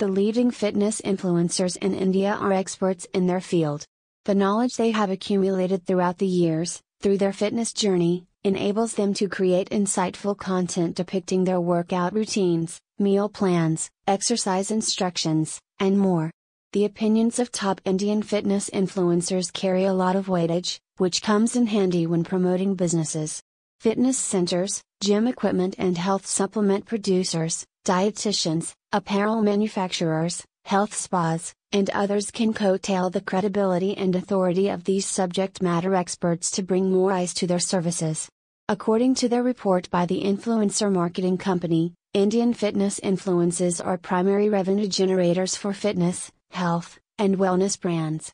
The leading fitness influencers in India are experts in their field. The knowledge they have accumulated throughout the years, through their fitness journey, enables them to create insightful content depicting their workout routines, meal plans, exercise instructions, and more. The opinions of top Indian fitness influencers carry a lot of weightage, which comes in handy when promoting businesses. Fitness centers, gym equipment and health supplement producers, dietitians, apparel manufacturers, health spas, and others can coattail the credibility and authority of these subject matter experts to bring more eyes to their services. According to their report by the influencer marketing company, Indian fitness influences are primary revenue generators for fitness, health, and wellness brands.